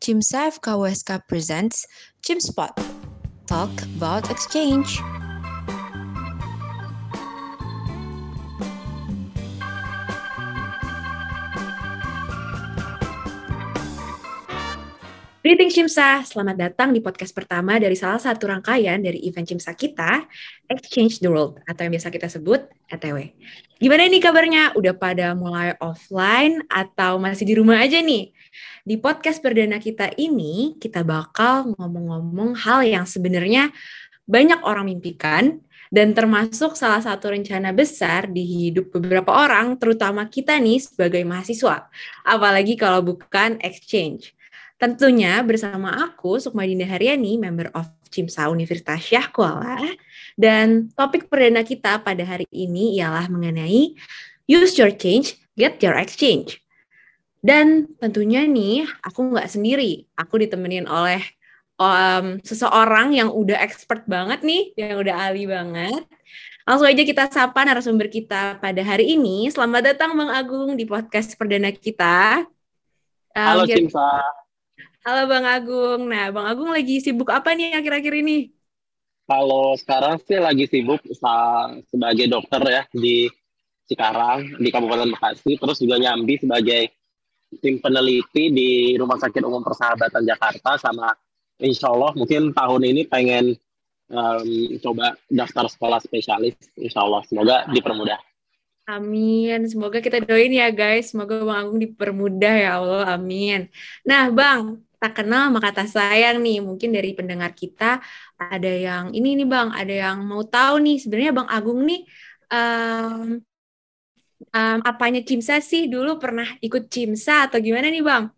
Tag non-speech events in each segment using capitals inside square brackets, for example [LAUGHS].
Cimsa FKWSK presents Cimspot. Talk about exchange. Greetings Cimsa, selamat datang di podcast pertama dari salah satu rangkaian dari event Cimsa kita, Exchange the World, atau yang biasa kita sebut ETW. Gimana nih kabarnya? Udah pada mulai offline atau masih di rumah aja nih? Di podcast perdana kita ini, kita bakal ngomong-ngomong hal yang sebenarnya banyak orang mimpikan, dan termasuk salah satu rencana besar di hidup beberapa orang, terutama kita nih sebagai mahasiswa. Apalagi kalau bukan exchange. Tentunya bersama aku, Sukma Dinda Haryani, member of CIMSA Universitas Syah Kuala. Dan topik perdana kita pada hari ini ialah mengenai Use Your Change, Get Your Exchange. Dan tentunya nih, aku nggak sendiri. Aku ditemenin oleh um, seseorang yang udah expert banget nih, yang udah ahli banget. Langsung aja kita sapa narasumber kita pada hari ini. Selamat datang Bang Agung di podcast perdana kita. Um, Halo Cimsa. Halo Bang Agung. Nah, Bang Agung lagi sibuk apa nih akhir-akhir ini? Kalau sekarang sih lagi sibuk sebagai dokter ya di Cikarang, di Kabupaten Bekasi, terus juga nyambi sebagai tim peneliti di Rumah Sakit Umum Persahabatan Jakarta sama insya Allah mungkin tahun ini pengen um, coba daftar sekolah spesialis, insya Allah semoga dipermudah. Amin. Semoga kita doain ya guys. Semoga Bang Agung dipermudah ya Allah. Amin. Nah Bang, tak kenal sama kata sayang nih. Mungkin dari pendengar kita ada yang ini nih Bang, ada yang mau tahu nih sebenarnya Bang Agung nih um, um, apanya Cimsa sih dulu pernah ikut Cimsa atau gimana nih Bang?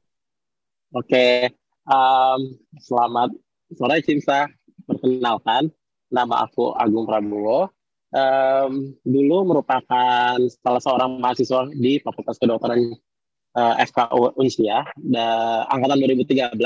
Oke, um, selamat sore Cimsa. Perkenalkan, nama aku Agung Prabowo. Um, dulu merupakan salah seorang mahasiswa di Fakultas Kedokteran uh, FKU Unsia, angkatan 2013,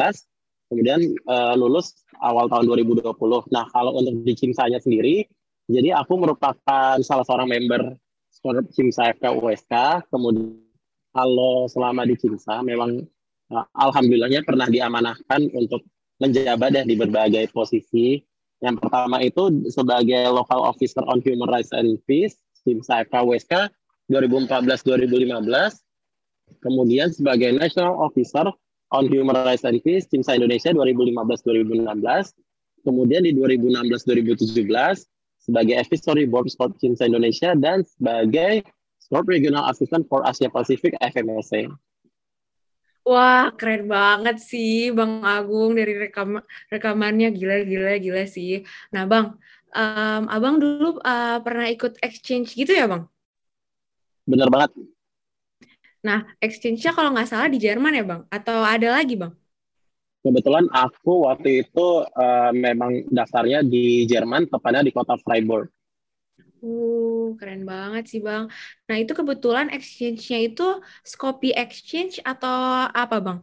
kemudian uh, lulus awal tahun 2020. Nah, kalau untuk di CIMSA-nya sendiri, jadi aku merupakan salah seorang member CIMSA FKU USK, kemudian kalau selama di CIMSA memang uh, alhamdulillahnya pernah diamanahkan untuk menjabat ya di berbagai posisi. Yang pertama itu sebagai Local Officer on Human Rights and Peace, CIMSA FKU USK 2014-2015, Kemudian sebagai National Officer on Human Rights Peace, Cimsa Indonesia 2015-2016. Kemudian di 2016-2017 sebagai Advisory Board Sport Cimsa Indonesia dan sebagai Sport Regional Assistant for Asia Pacific FMSA. Wah, keren banget sih Bang Agung dari rekam rekamannya gila gila gila sih. Nah, Bang, um, Abang dulu uh, pernah ikut exchange gitu ya, Bang? Bener banget. Nah, exchange-nya kalau nggak salah di Jerman ya, Bang? Atau ada lagi, Bang? Kebetulan aku waktu itu uh, memang daftarnya di Jerman, tepatnya di kota Freiburg. Uh, keren banget sih, Bang. Nah, itu kebetulan exchange-nya itu Skopje Exchange atau apa, Bang?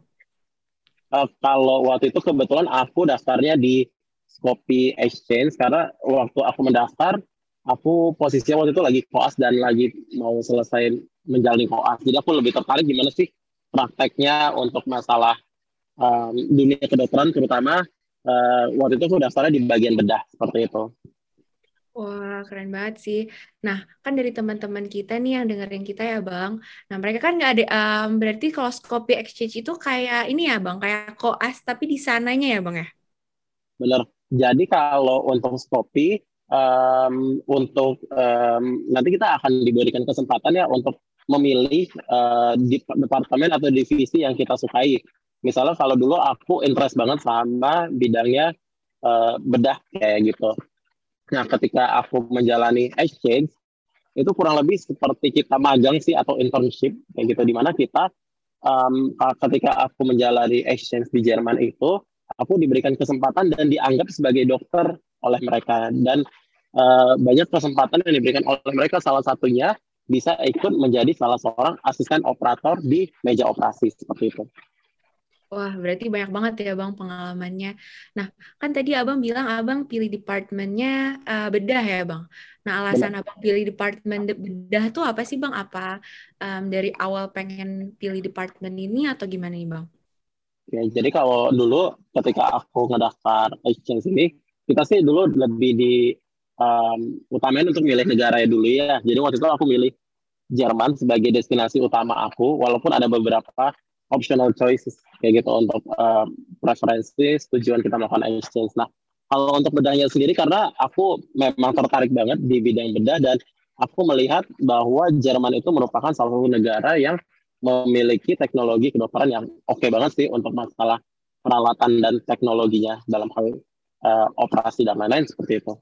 Uh, kalau waktu itu kebetulan aku daftarnya di Skopje Exchange karena waktu aku mendaftar, aku posisinya waktu itu lagi koas dan lagi mau selesai menjalani koas. Jadi aku lebih tertarik gimana sih prakteknya untuk masalah um, dunia kedokteran terutama uh, waktu itu aku daftarnya di bagian bedah seperti itu. Wah, keren banget sih. Nah, kan dari teman-teman kita nih yang dengerin kita ya, Bang. Nah, mereka kan nggak ada, um, berarti kalau Skopje Exchange itu kayak ini ya, Bang, kayak koas, tapi di sananya ya, Bang ya? Bener. Jadi kalau untuk Skopje, um, untuk um, nanti kita akan diberikan kesempatan ya untuk memilih uh, departemen atau divisi yang kita sukai. Misalnya kalau dulu aku interest banget sama bidangnya uh, bedah kayak gitu. Nah, ketika aku menjalani exchange itu kurang lebih seperti kita magang sih atau internship kayak gitu di mana kita um, ketika aku menjalani exchange di Jerman itu aku diberikan kesempatan dan dianggap sebagai dokter oleh mereka dan uh, banyak kesempatan yang diberikan oleh mereka salah satunya bisa ikut menjadi salah seorang asisten operator di meja operasi seperti itu. Wah, berarti banyak banget ya Bang pengalamannya. Nah, kan tadi Abang bilang Abang pilih departemennya uh, bedah ya Bang. Nah, alasan Benar. Abang pilih departemen bedah tuh apa sih Bang? Apa um, dari awal pengen pilih departemen ini atau gimana nih Bang? Oke, jadi kalau dulu ketika aku ngedaftar exchange ini, kita sih dulu lebih di um, utamain untuk milih negara ya dulu ya. Jadi waktu itu aku milih Jerman sebagai destinasi utama aku, walaupun ada beberapa optional choices kayak gitu untuk uh, preferensi tujuan kita melakukan exchange. Nah, kalau untuk bedahnya sendiri karena aku memang tertarik banget di bidang bedah dan aku melihat bahwa Jerman itu merupakan salah satu negara yang memiliki teknologi kedokteran yang oke okay banget sih untuk masalah peralatan dan teknologinya dalam hal uh, operasi dan lain-lain seperti itu.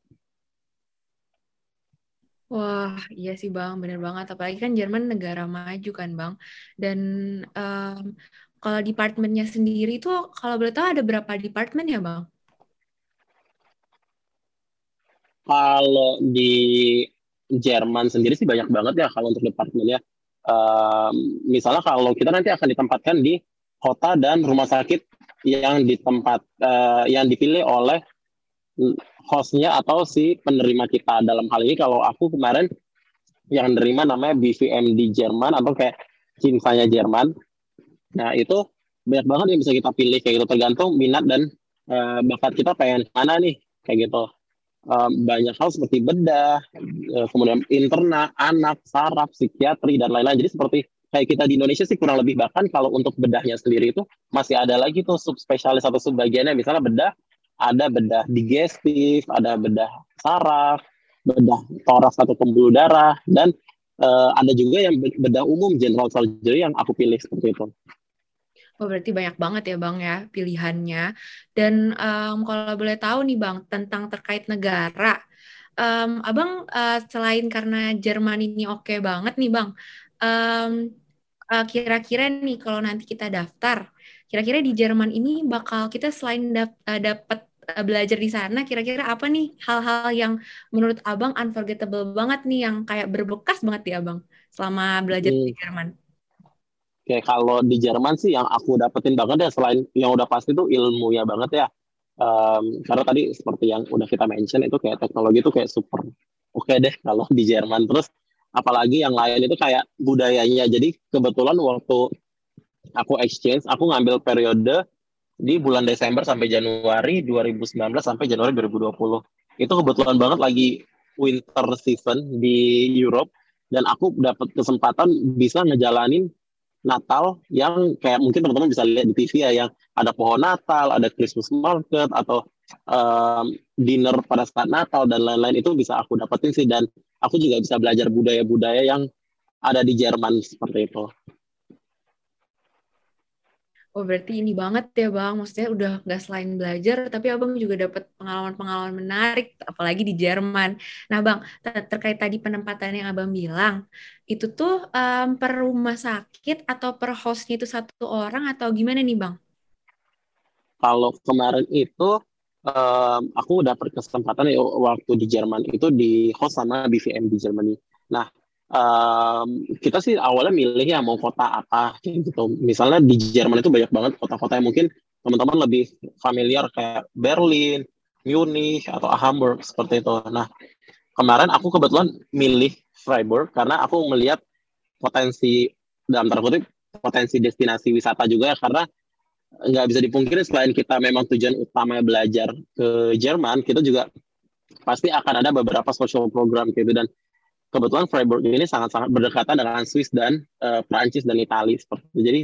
Wah, iya sih Bang, bener banget. Apalagi kan Jerman negara maju kan Bang. Dan um, kalau departemennya sendiri itu, kalau boleh tahu ada berapa departemen ya Bang? Kalau di Jerman sendiri sih banyak banget ya kalau untuk departemennya. Um, misalnya kalau kita nanti akan ditempatkan di kota dan rumah sakit yang ditempat uh, yang dipilih oleh hostnya atau si penerima kita dalam hal ini. Kalau aku kemarin yang nerima namanya BVM di Jerman atau kayak cintanya Jerman. Nah itu banyak banget yang bisa kita pilih kayak gitu. Tergantung minat dan uh, bakat kita pengen mana nih kayak gitu. Um, banyak hal seperti bedah uh, kemudian interna anak saraf psikiatri dan lain-lain. Jadi seperti kayak kita di Indonesia sih kurang lebih bahkan kalau untuk bedahnya sendiri itu masih ada lagi tuh subspesialis atau subbagiannya. Misalnya bedah ada bedah digestif, ada bedah saraf, bedah toraks atau pembuluh darah, dan uh, ada juga yang bedah umum general surgery yang aku pilih seperti itu. Oh, berarti banyak banget ya Bang ya pilihannya. Dan um, kalau boleh tahu nih Bang tentang terkait negara, um, Abang uh, selain karena Jerman ini oke okay banget nih Bang, um, kira-kira nih kalau nanti kita daftar, kira-kira di Jerman ini bakal kita selain dap uh, dapat Eh, belajar di sana kira-kira apa nih hal-hal yang menurut abang unforgettable banget nih yang kayak berbekas banget di abang selama belajar hmm. di Jerman? Oke, kalau di Jerman sih yang aku dapetin banget ya selain yang udah pasti itu ilmu ya banget ya. Um, karena tadi seperti yang udah kita mention itu kayak teknologi itu kayak super oke okay deh kalau di Jerman. Terus apalagi yang lain itu kayak budayanya. Jadi kebetulan waktu aku exchange, aku ngambil periode di bulan Desember sampai Januari 2019 sampai Januari 2020. Itu kebetulan banget lagi winter season di Europe dan aku dapat kesempatan bisa ngejalanin Natal yang kayak mungkin teman-teman bisa lihat di TV ya yang ada pohon Natal, ada Christmas market atau um, dinner pada saat Natal dan lain-lain itu bisa aku dapetin sih dan aku juga bisa belajar budaya-budaya yang ada di Jerman seperti itu. Oh berarti ini banget ya bang, maksudnya udah nggak selain belajar, tapi abang juga dapat pengalaman-pengalaman menarik, apalagi di Jerman. Nah bang, ter terkait tadi penempatan yang abang bilang, itu tuh um, per rumah sakit atau per hostnya itu satu orang atau gimana nih bang? Kalau kemarin itu um, aku dapat kesempatan ya waktu di Jerman itu di host sama BVM di Jerman. Nah um, kita sih awalnya milih ya mau kota apa gitu. Misalnya di Jerman itu banyak banget kota-kota yang mungkin teman-teman lebih familiar kayak Berlin, Munich atau Hamburg seperti itu. Nah, kemarin aku kebetulan milih Freiburg karena aku melihat potensi dalam tanda kutip potensi destinasi wisata juga ya karena nggak bisa dipungkiri selain kita memang tujuan utama belajar ke Jerman, kita juga pasti akan ada beberapa social program gitu dan kebetulan Freiburg ini sangat-sangat berdekatan dengan Swiss dan uh, Prancis dan Italia seperti itu. Jadi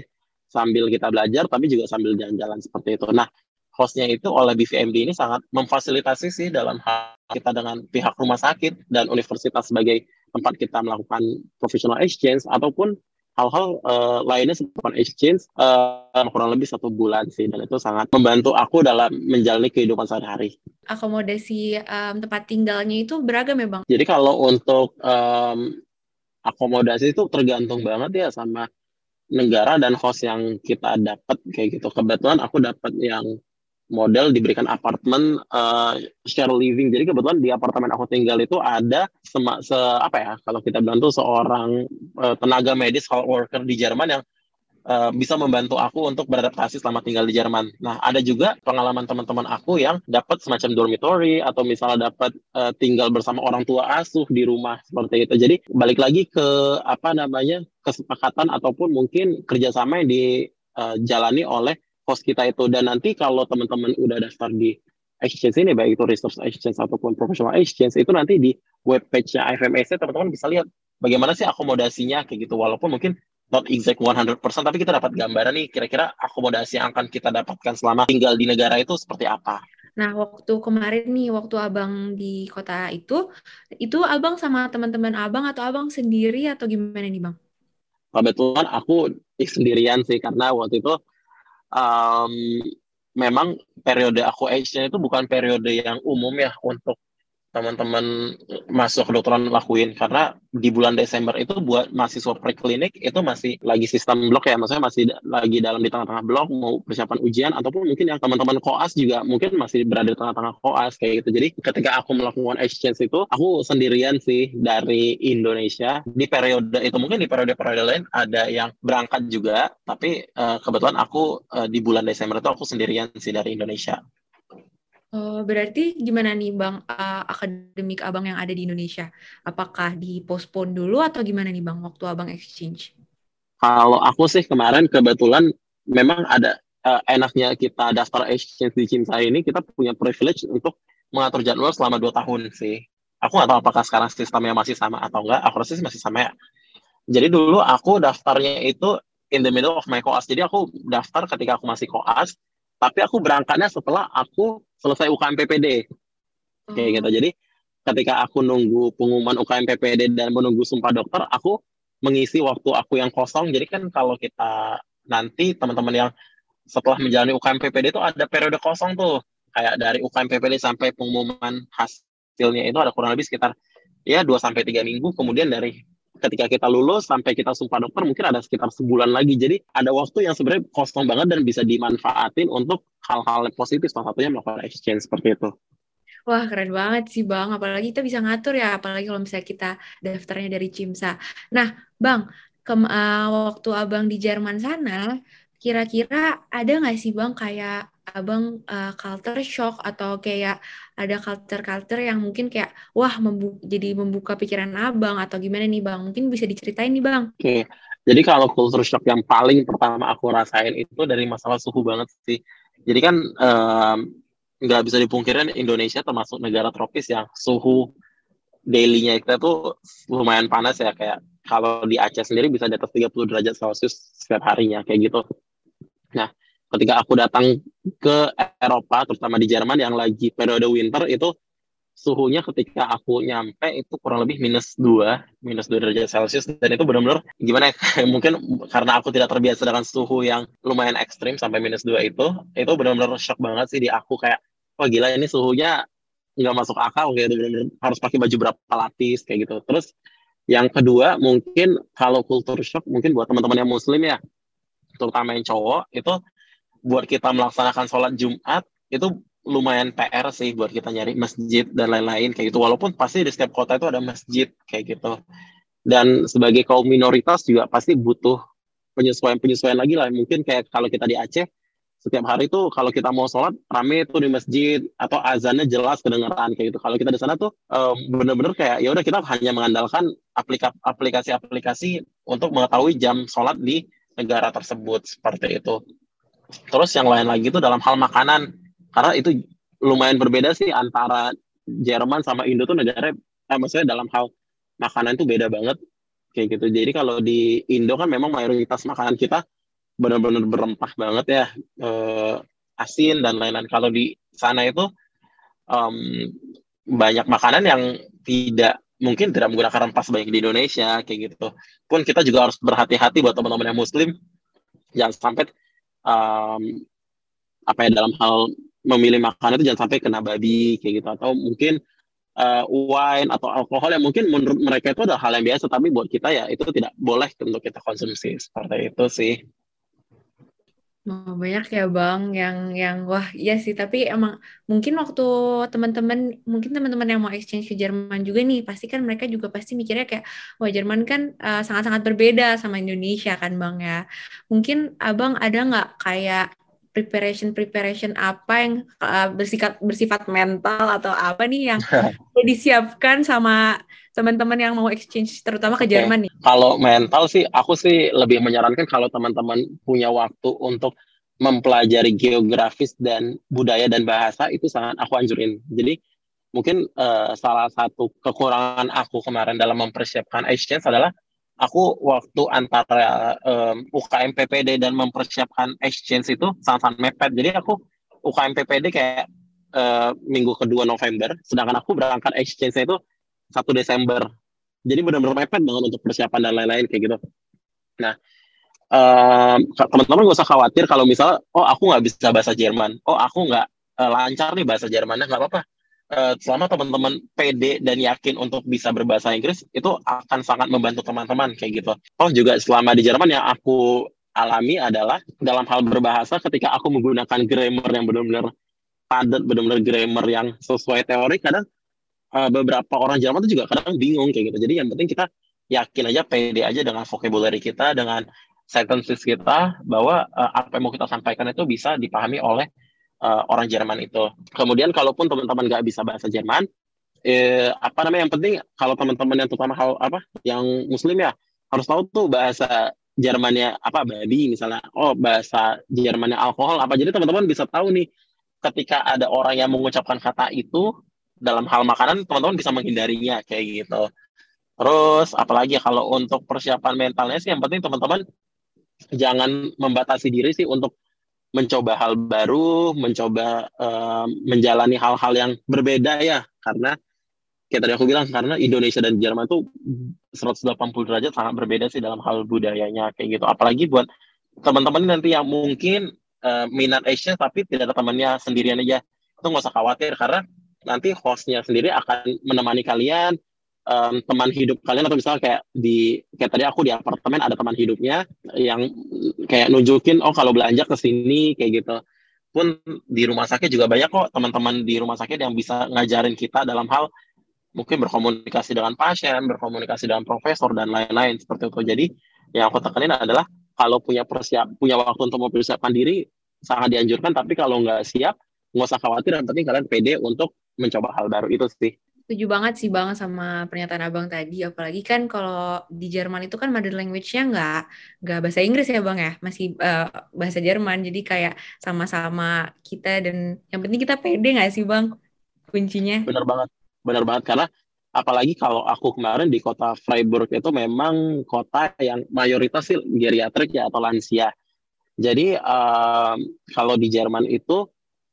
sambil kita belajar tapi juga sambil jalan-jalan seperti itu. Nah, hostnya itu oleh BVMD ini sangat memfasilitasi sih dalam hal kita dengan pihak rumah sakit dan universitas sebagai tempat kita melakukan professional exchange ataupun hal-hal uh, lainnya seperti exchange uh, kurang lebih satu bulan sih dan itu sangat membantu aku dalam menjalani kehidupan sehari-hari. Akomodasi um, tempat tinggalnya itu beragam ya bang? Jadi kalau untuk um, akomodasi itu tergantung banget ya sama negara dan host yang kita dapat kayak gitu. Kebetulan aku dapat yang model diberikan apartemen uh, share living. Jadi kebetulan di apartemen aku tinggal itu ada sema, se apa ya kalau kita bilang tuh seorang uh, tenaga medis health worker di Jerman yang uh, bisa membantu aku untuk beradaptasi selama tinggal di Jerman. Nah, ada juga pengalaman teman-teman aku yang dapat semacam dormitory atau misalnya dapat uh, tinggal bersama orang tua asuh di rumah seperti itu. Jadi balik lagi ke apa namanya kesepakatan ataupun mungkin kerjasama yang dijalani oleh cost kita itu dan nanti kalau teman-teman udah daftar di exchange ini baik itu research exchange ataupun professional exchange itu nanti di web page-nya IFMS teman-teman bisa lihat bagaimana sih akomodasinya kayak gitu walaupun mungkin not exact 100% tapi kita dapat gambaran nih kira-kira akomodasi yang akan kita dapatkan selama tinggal di negara itu seperti apa. Nah, waktu kemarin nih, waktu abang di kota itu, itu abang sama teman-teman abang atau abang sendiri atau gimana nih bang? Kebetulan aku sendirian sih, karena waktu itu um, memang periode aku exchange itu bukan periode yang umum ya untuk teman-teman masuk kedokteran lakuin. Karena di bulan Desember itu buat mahasiswa preklinik itu masih lagi sistem blok ya. Maksudnya masih lagi dalam di tengah-tengah blok mau persiapan ujian ataupun mungkin yang teman-teman koas juga mungkin masih berada di tengah-tengah koas kayak gitu. Jadi ketika aku melakukan exchange itu aku sendirian sih dari Indonesia. Di periode itu mungkin di periode-periode lain ada yang berangkat juga tapi uh, kebetulan aku uh, di bulan Desember itu aku sendirian sih dari Indonesia Oh, berarti gimana nih Bang uh, akademik Abang yang ada di Indonesia? Apakah dipospon dulu atau gimana nih Bang waktu Abang exchange? Kalau aku sih kemarin kebetulan memang ada uh, enaknya kita daftar exchange di Cinta ini kita punya privilege untuk mengatur jadwal selama dua tahun sih. Aku nggak tahu apakah sekarang sistemnya masih sama atau enggak. Aku rasa masih sama ya. Jadi dulu aku daftarnya itu in the middle of my koas. Jadi aku daftar ketika aku masih koas, tapi aku berangkatnya setelah aku selesai UKM PPD kayak gitu. Jadi ketika aku nunggu pengumuman UKM PPD dan menunggu sumpah dokter aku mengisi waktu aku yang kosong. Jadi kan kalau kita nanti teman-teman yang setelah menjalani UKM PPD itu ada periode kosong tuh. Kayak dari UKM PPD sampai pengumuman hasilnya itu ada kurang lebih sekitar ya 2 sampai tiga minggu. Kemudian dari ketika kita lulus sampai kita sumpah dokter mungkin ada sekitar sebulan lagi. Jadi ada waktu yang sebenarnya kosong banget dan bisa dimanfaatin untuk hal-hal positif salah satunya melakukan exchange seperti itu. Wah keren banget sih Bang, apalagi kita bisa ngatur ya, apalagi kalau misalnya kita daftarnya dari CIMSA. Nah Bang, ke, uh, waktu Abang di Jerman sana, kira-kira ada nggak sih Bang kayak abang uh, culture shock atau kayak ada culture-culture yang mungkin kayak wah membu jadi membuka pikiran abang atau gimana nih bang mungkin bisa diceritain nih bang oke okay. jadi kalau culture shock yang paling pertama aku rasain itu dari masalah suhu banget sih jadi kan nggak um, bisa dipungkirin Indonesia termasuk negara tropis yang suhu dailynya kita tuh lumayan panas ya kayak kalau di Aceh sendiri bisa di atas 30 derajat Celcius setiap harinya kayak gitu. Nah, ketika aku datang ke Eropa, terutama di Jerman yang lagi periode winter itu suhunya ketika aku nyampe itu kurang lebih minus 2, minus 2 derajat Celcius dan itu benar-benar gimana ya, [LAUGHS] mungkin karena aku tidak terbiasa dengan suhu yang lumayan ekstrim sampai minus 2 itu, itu benar-benar shock banget sih di aku kayak wah gila ini suhunya nggak masuk akal kayak benar-benar harus pakai baju berapa lapis kayak gitu. Terus yang kedua mungkin kalau culture shock mungkin buat teman-teman yang muslim ya terutama yang cowok itu buat kita melaksanakan sholat Jumat itu lumayan PR sih buat kita nyari masjid dan lain-lain kayak gitu. Walaupun pasti di setiap kota itu ada masjid kayak gitu. Dan sebagai kaum minoritas juga pasti butuh penyesuaian-penyesuaian lagi lah. Mungkin kayak kalau kita di Aceh, setiap hari itu kalau kita mau sholat rame itu di masjid atau azannya jelas kedengaran kayak gitu. Kalau kita di sana tuh bener-bener kayak ya udah kita hanya mengandalkan aplikasi-aplikasi untuk mengetahui jam sholat di negara tersebut seperti itu. Terus yang lain lagi itu dalam hal makanan, karena itu lumayan berbeda sih antara Jerman sama Indo tuh negara, eh, maksudnya dalam hal makanan itu beda banget kayak gitu. Jadi kalau di Indo kan memang mayoritas makanan kita benar-benar berempah banget ya, eh, asin dan lain-lain. Kalau di sana itu um, banyak makanan yang tidak mungkin tidak menggunakan rempah sebanyak di Indonesia kayak gitu. Pun kita juga harus berhati-hati buat teman-teman yang Muslim jangan sampai um, apa ya dalam hal memilih makanan itu jangan sampai kena babi kayak gitu atau mungkin uh, wine atau alkohol yang mungkin menurut mereka itu adalah hal yang biasa tapi buat kita ya itu tidak boleh untuk kita konsumsi seperti itu sih. Oh, banyak ya Bang yang yang wah iya sih tapi emang mungkin waktu teman-teman mungkin teman-teman yang mau exchange ke Jerman juga nih pasti kan mereka juga pasti mikirnya kayak wah Jerman kan uh, sangat-sangat berbeda sama Indonesia kan Bang ya. Mungkin Abang ada nggak kayak preparation preparation apa yang uh, bersifat bersifat mental atau apa nih yang [LAUGHS] disiapkan sama teman-teman yang mau exchange terutama ke okay. Jerman nih? Kalau mental sih aku sih lebih menyarankan kalau teman-teman punya waktu untuk mempelajari geografis dan budaya dan bahasa itu sangat aku anjurin. Jadi mungkin uh, salah satu kekurangan aku kemarin dalam mempersiapkan exchange adalah aku waktu antara um, UKM PPD dan mempersiapkan exchange itu sangat-sangat mepet. Jadi aku UKM PPD kayak uh, minggu kedua November, sedangkan aku berangkat exchange itu satu Desember. Jadi benar-benar mepet banget untuk persiapan dan lain-lain kayak gitu. Nah, um, teman-teman gak usah khawatir kalau misalnya, oh aku nggak bisa bahasa Jerman, oh aku nggak uh, lancar nih bahasa Jermannya, nggak apa-apa uh, selama teman-teman pede dan yakin untuk bisa berbahasa Inggris itu akan sangat membantu teman-teman kayak gitu. Oh juga selama di Jerman yang aku alami adalah dalam hal berbahasa ketika aku menggunakan grammar yang benar-benar padat, benar-benar grammar yang sesuai teori kadang uh, beberapa orang Jerman itu juga kadang bingung kayak gitu. Jadi yang penting kita yakin aja pede aja dengan vocabulary kita, dengan sentences kita bahwa uh, apa yang mau kita sampaikan itu bisa dipahami oleh uh, orang Jerman itu. Kemudian kalaupun teman-teman nggak bisa bahasa Jerman, eh, apa namanya yang penting kalau teman-teman yang terutama hal apa yang Muslim ya harus tahu tuh bahasa Jermannya apa babi misalnya, oh bahasa Jermannya alkohol apa. Jadi teman-teman bisa tahu nih ketika ada orang yang mengucapkan kata itu dalam hal makanan, teman-teman bisa menghindarinya kayak gitu. Terus apalagi kalau untuk persiapan mentalnya sih yang penting teman-teman jangan membatasi diri sih untuk mencoba hal baru, mencoba uh, menjalani hal-hal yang berbeda ya, karena kayak tadi aku bilang karena Indonesia dan Jerman itu 180 derajat sangat berbeda sih dalam hal budayanya kayak gitu. Apalagi buat teman-teman nanti yang mungkin uh, minat Asia tapi tidak ada temannya sendirian aja, itu nggak usah khawatir karena nanti hostnya sendiri akan menemani kalian, um, teman hidup kalian atau misalnya kayak di kayak tadi aku di apartemen ada teman hidupnya yang kayak nunjukin oh kalau belanja ke sini kayak gitu pun di rumah sakit juga banyak kok teman-teman di rumah sakit yang bisa ngajarin kita dalam hal mungkin berkomunikasi dengan pasien, berkomunikasi dengan profesor dan lain-lain seperti itu. Jadi yang aku tekanin adalah kalau punya persiap punya waktu untuk mempersiapkan diri sangat dianjurkan tapi kalau nggak siap nggak usah khawatir yang penting kalian pede untuk mencoba hal baru itu sih. Setuju banget sih bang sama pernyataan abang tadi. Apalagi kan kalau di Jerman itu kan mother language-nya nggak nggak bahasa Inggris ya bang ya? Masih uh, bahasa Jerman. Jadi kayak sama-sama kita dan yang penting kita pede nggak sih bang kuncinya? Benar banget. Benar banget. Karena apalagi kalau aku kemarin di kota Freiburg itu memang kota yang mayoritas sih geriatrik ya atau lansia. Jadi um, kalau di Jerman itu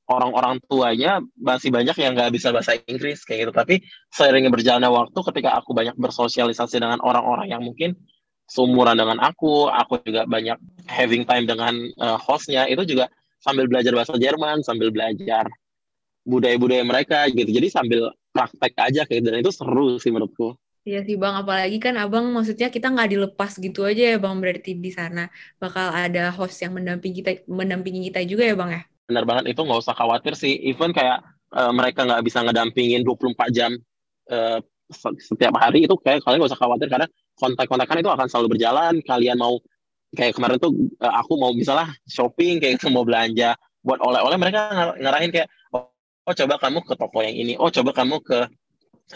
orang-orang tuanya masih banyak yang nggak bisa bahasa Inggris kayak gitu. Tapi seiringnya berjalannya waktu, ketika aku banyak bersosialisasi dengan orang-orang yang mungkin seumuran dengan aku, aku juga banyak having time dengan uh, hostnya, itu juga sambil belajar bahasa Jerman, sambil belajar budaya-budaya mereka gitu. Jadi sambil praktek aja kayak gitu. dan itu seru sih menurutku. Iya sih bang, apalagi kan abang maksudnya kita nggak dilepas gitu aja ya bang berarti di sana bakal ada host yang mendampingi kita, mendampingi kita juga ya bang ya? Benar banget itu nggak usah khawatir sih. Even kayak uh, mereka nggak bisa ngedampingin 24 jam uh, setiap hari itu kayak kalian nggak usah khawatir karena kontak-kontakan itu akan selalu berjalan. Kalian mau kayak kemarin tuh uh, aku mau misalnya shopping kayak itu mau belanja buat oleh-oleh mereka ngar ngarahin kayak oh, oh coba kamu ke toko yang ini oh coba kamu ke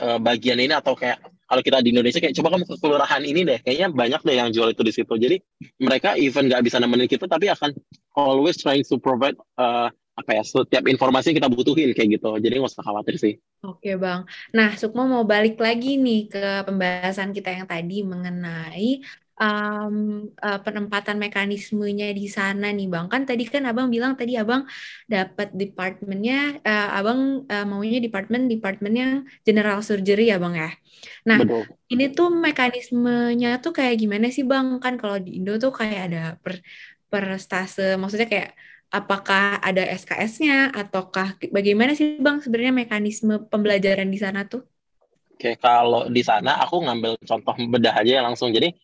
uh, bagian ini atau kayak kalau kita di Indonesia kayak coba kamu ke kelurahan ini deh kayaknya banyak deh yang jual itu di situ. Jadi mereka even nggak bisa nemenin kita tapi akan always trying to provide uh, apa ya setiap informasi yang kita butuhin kayak gitu. Jadi nggak usah khawatir sih. Oke bang. Nah Sukmo mau balik lagi nih ke pembahasan kita yang tadi mengenai um, uh, penempatan mekanismenya di sana nih bang kan tadi kan abang bilang tadi abang dapat departemennya uh, abang uh, maunya departemen departemen yang general surgery ya bang ya nah Betul. ini tuh mekanismenya tuh kayak gimana sih bang kan kalau di Indo tuh kayak ada per per stase maksudnya kayak apakah ada SKS-nya ataukah bagaimana sih bang sebenarnya mekanisme pembelajaran di sana tuh? Oke, kalau di sana aku ngambil contoh bedah aja ya langsung. Jadi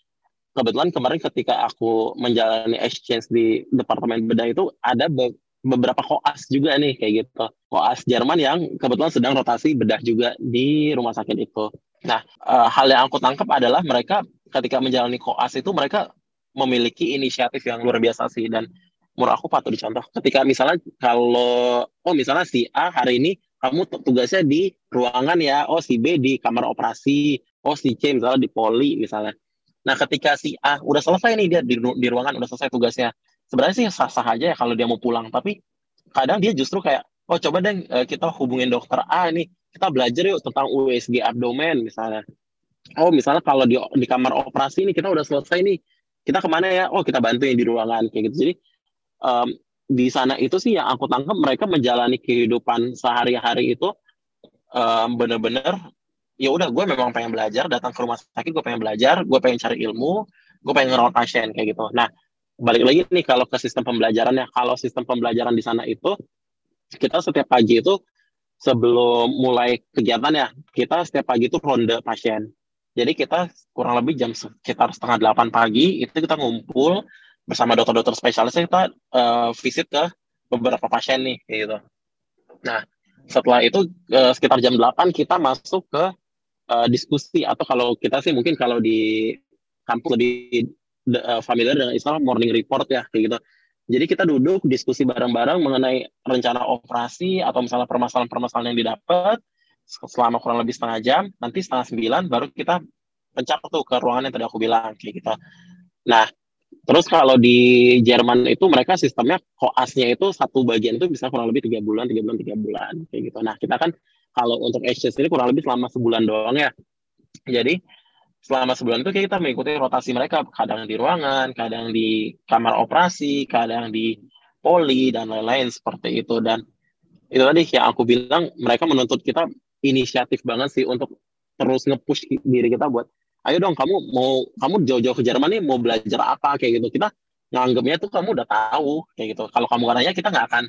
kebetulan kemarin ketika aku menjalani exchange di departemen bedah itu ada be beberapa koas juga nih kayak gitu. Koas Jerman yang kebetulan sedang rotasi bedah juga di rumah sakit itu. Nah e, hal yang aku tangkap adalah mereka ketika menjalani koas itu mereka memiliki inisiatif yang luar biasa sih. Dan menurut aku patut dicontoh. Ketika misalnya kalau oh misalnya si A hari ini kamu tugasnya di ruangan ya. Oh si B di kamar operasi. Oh si C misalnya di poli misalnya Nah, ketika si A udah selesai nih dia di, di ruangan udah selesai tugasnya, sebenarnya sih sah-sah aja ya kalau dia mau pulang tapi kadang dia justru kayak oh coba deh kita hubungin dokter A nih kita belajar yuk tentang USG abdomen misalnya. Oh misalnya kalau di di kamar operasi ini kita udah selesai nih kita ke mana ya? Oh kita bantu yang di ruangan kayak gitu. Jadi um, di sana itu sih yang aku tangkap mereka menjalani kehidupan sehari-hari itu um, bener-bener ya udah gue memang pengen belajar datang ke rumah sakit gue pengen belajar gue pengen cari ilmu gue pengen ngerawat pasien kayak gitu. Nah balik lagi nih kalau ke sistem pembelajarannya. Kalau sistem pembelajaran di sana itu kita setiap pagi itu sebelum mulai kegiatan ya kita setiap pagi itu ronde pasien. Jadi kita kurang lebih jam sekitar setengah delapan pagi itu kita ngumpul bersama dokter-dokter spesialis kita uh, visit ke beberapa pasien nih kayak gitu. Nah setelah itu uh, sekitar jam 8 kita masuk ke uh, diskusi atau kalau kita sih mungkin kalau di kampus lebih uh, familiar dengan istilah morning report ya kayak gitu. Jadi kita duduk diskusi bareng-bareng mengenai rencana operasi atau misalnya permasalahan-permasalahan yang didapat selama kurang lebih setengah jam. Nanti setengah sembilan baru kita pencak tuh ke ruangan yang tadi aku bilang kayak gitu. Nah, terus kalau di Jerman itu mereka sistemnya koasnya itu satu bagian itu bisa kurang lebih tiga bulan, tiga bulan, tiga bulan kayak gitu. Nah, kita kan kalau untuk exchange ini kurang lebih selama sebulan doang ya. Jadi selama sebulan itu kita mengikuti rotasi mereka, kadang di ruangan, kadang di kamar operasi, kadang di poli dan lain-lain seperti itu. Dan itu tadi yang aku bilang mereka menuntut kita inisiatif banget sih untuk terus nge-push diri kita buat ayo dong kamu mau kamu jauh-jauh ke Jerman nih mau belajar apa kayak gitu kita nganggapnya tuh kamu udah tahu kayak gitu kalau kamu gak nanya kita nggak akan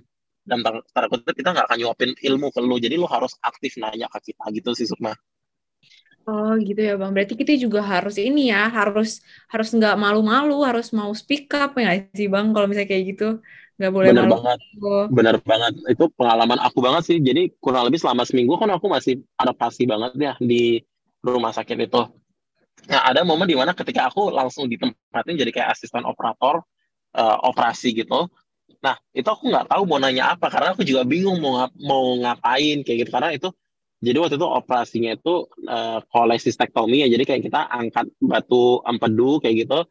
dan tanda kutip kita nggak akan nyuapin ilmu ke lu. Jadi lu harus aktif nanya ke kita gitu sih Sukma. Oh gitu ya bang. Berarti kita juga harus ini ya harus harus nggak malu-malu harus mau speak up ya sih bang? Kalau misalnya kayak gitu nggak boleh bener malu banget. Bener banget. Itu pengalaman aku banget sih. Jadi kurang lebih selama seminggu kan aku masih adaptasi banget ya di rumah sakit itu. Nah ada momen di mana ketika aku langsung ditempatin jadi kayak asisten operator uh, operasi gitu Nah, itu aku nggak tahu mau nanya apa karena aku juga bingung mau ngap mau ngapain kayak gitu karena itu jadi waktu itu operasinya itu uh, kolesistektomi ya. Jadi kayak kita angkat batu empedu kayak gitu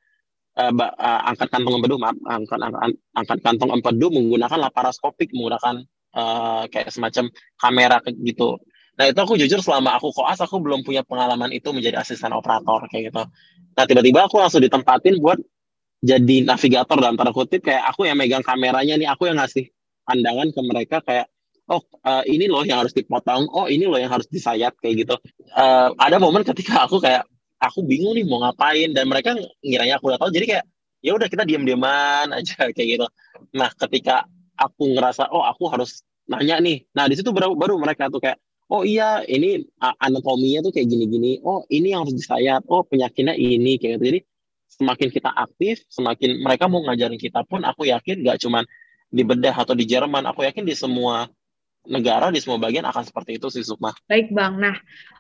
uh, uh, angkat kantong empedu maaf angkat angkat, angkat kantong empedu menggunakan laparoskopik menggunakan uh, kayak semacam kamera gitu. Nah itu aku jujur selama aku koas aku belum punya pengalaman itu menjadi asisten operator kayak gitu. Nah tiba-tiba aku langsung ditempatin buat jadi navigator dalam tanda kutip kayak aku yang megang kameranya nih aku yang ngasih pandangan ke mereka kayak oh uh, ini loh yang harus dipotong oh ini loh yang harus disayat kayak gitu. Uh, ada momen ketika aku kayak aku bingung nih mau ngapain dan mereka ngiranya aku udah tahu jadi kayak ya udah kita diam-diaman aja [LAUGHS] kayak gitu. Nah ketika aku ngerasa oh aku harus nanya nih. Nah di situ baru baru mereka tuh kayak oh iya ini anatominya tuh kayak gini-gini oh ini yang harus disayat oh penyakitnya ini kayak gitu. Jadi semakin kita aktif, semakin mereka mau ngajarin kita pun aku yakin gak cuman di bedah atau di Jerman, aku yakin di semua negara di semua bagian akan seperti itu sih Sukma. Baik Bang, nah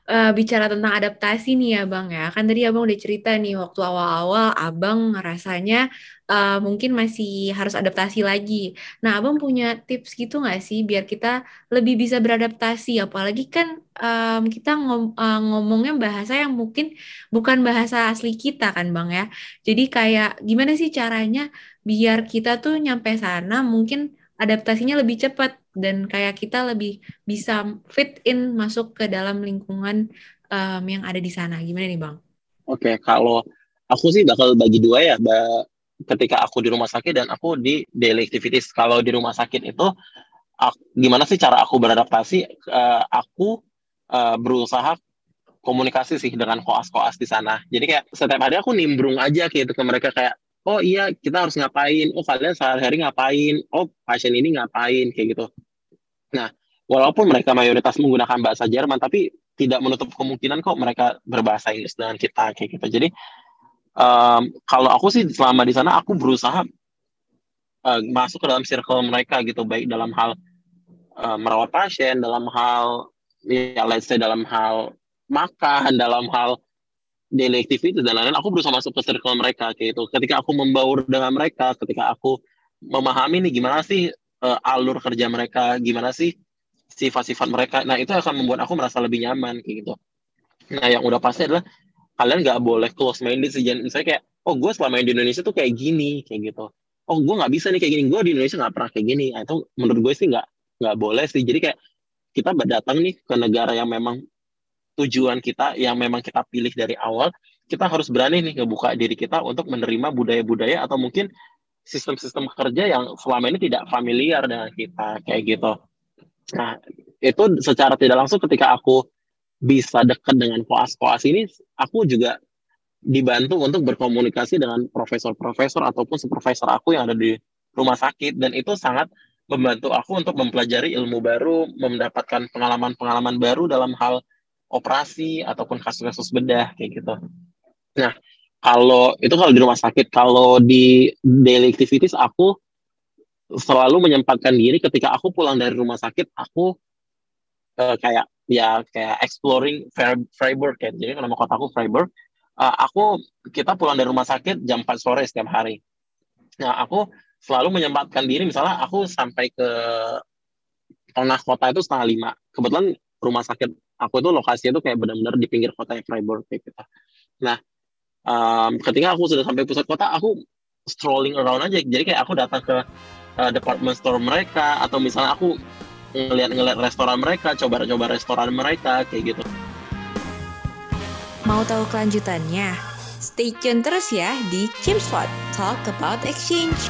uh, bicara tentang adaptasi nih ya Bang ya, kan tadi Abang udah cerita nih waktu awal-awal Abang ngerasanya uh, mungkin masih harus adaptasi lagi. Nah Abang punya tips gitu nggak sih biar kita lebih bisa beradaptasi, apalagi kan um, kita ngom uh, ngomongnya bahasa yang mungkin bukan bahasa asli kita kan Bang ya. Jadi kayak gimana sih caranya biar kita tuh nyampe sana mungkin adaptasinya lebih cepat dan kayak kita lebih bisa fit in masuk ke dalam lingkungan um, yang ada di sana. Gimana nih bang? Oke, okay, kalau aku sih bakal bagi dua ya, ba ketika aku di rumah sakit dan aku di daily activities. Kalau di rumah sakit itu, aku, gimana sih cara aku beradaptasi? Uh, aku uh, berusaha komunikasi sih dengan koas-koas di sana. Jadi kayak setiap hari aku nimbrung aja gitu ke mereka kayak, oh iya kita harus ngapain, oh kalian sehari-hari ngapain, oh pasien ini ngapain kayak gitu. Nah, walaupun mereka mayoritas menggunakan bahasa Jerman, tapi tidak menutup kemungkinan kok mereka berbahasa Inggris dengan kita kayak gitu. Jadi um, kalau aku sih selama di sana aku berusaha uh, masuk ke dalam circle mereka gitu, baik dalam hal uh, merawat pasien, dalam hal ya let's say dalam hal makan, dalam hal daily activity dan lain-lain. Aku berusaha masuk ke circle mereka kayak gitu. Ketika aku membaur dengan mereka, ketika aku memahami nih gimana sih uh, alur kerja mereka, gimana sih sifat-sifat mereka. Nah, itu akan membuat aku merasa lebih nyaman kayak gitu. Nah, yang udah pasti adalah kalian nggak boleh close minded sih. Jangan misalnya kayak, oh gue selama di Indonesia tuh kayak gini, kayak gitu. oh gue nggak bisa nih kayak gini gue di Indonesia nggak pernah kayak gini nah, itu menurut gue sih nggak nggak boleh sih jadi kayak kita datang nih ke negara yang memang tujuan kita yang memang kita pilih dari awal kita harus berani nih ngebuka diri kita untuk menerima budaya-budaya atau mungkin sistem-sistem kerja yang selama ini tidak familiar dengan kita kayak gitu. Nah, itu secara tidak langsung ketika aku bisa dekat dengan koas-koas ini, aku juga dibantu untuk berkomunikasi dengan profesor-profesor ataupun supervisor aku yang ada di rumah sakit dan itu sangat membantu aku untuk mempelajari ilmu baru, mendapatkan pengalaman-pengalaman baru dalam hal operasi ataupun kasus-kasus bedah kayak gitu. Nah, kalau itu kalau di rumah sakit, kalau di daily activities aku selalu menyempatkan diri ketika aku pulang dari rumah sakit, aku uh, kayak ya kayak exploring Freiburg ya. Jadi nama kotaku Freiburg. Uh, aku kita pulang dari rumah sakit jam 4 sore setiap hari. Nah, aku selalu menyempatkan diri misalnya aku sampai ke tengah kota itu setengah lima. Kebetulan rumah sakit aku itu lokasinya itu kayak benar-benar di pinggir kota Freiburg kayak gitu. Nah, um, ketika aku sudah sampai pusat kota aku strolling around aja. Jadi kayak aku datang ke uh, department store mereka atau misalnya aku ngeliat-ngeliat restoran mereka coba-coba restoran mereka kayak gitu. Mau tahu kelanjutannya? Stay tune terus ya di Chimspot. Talk About Exchange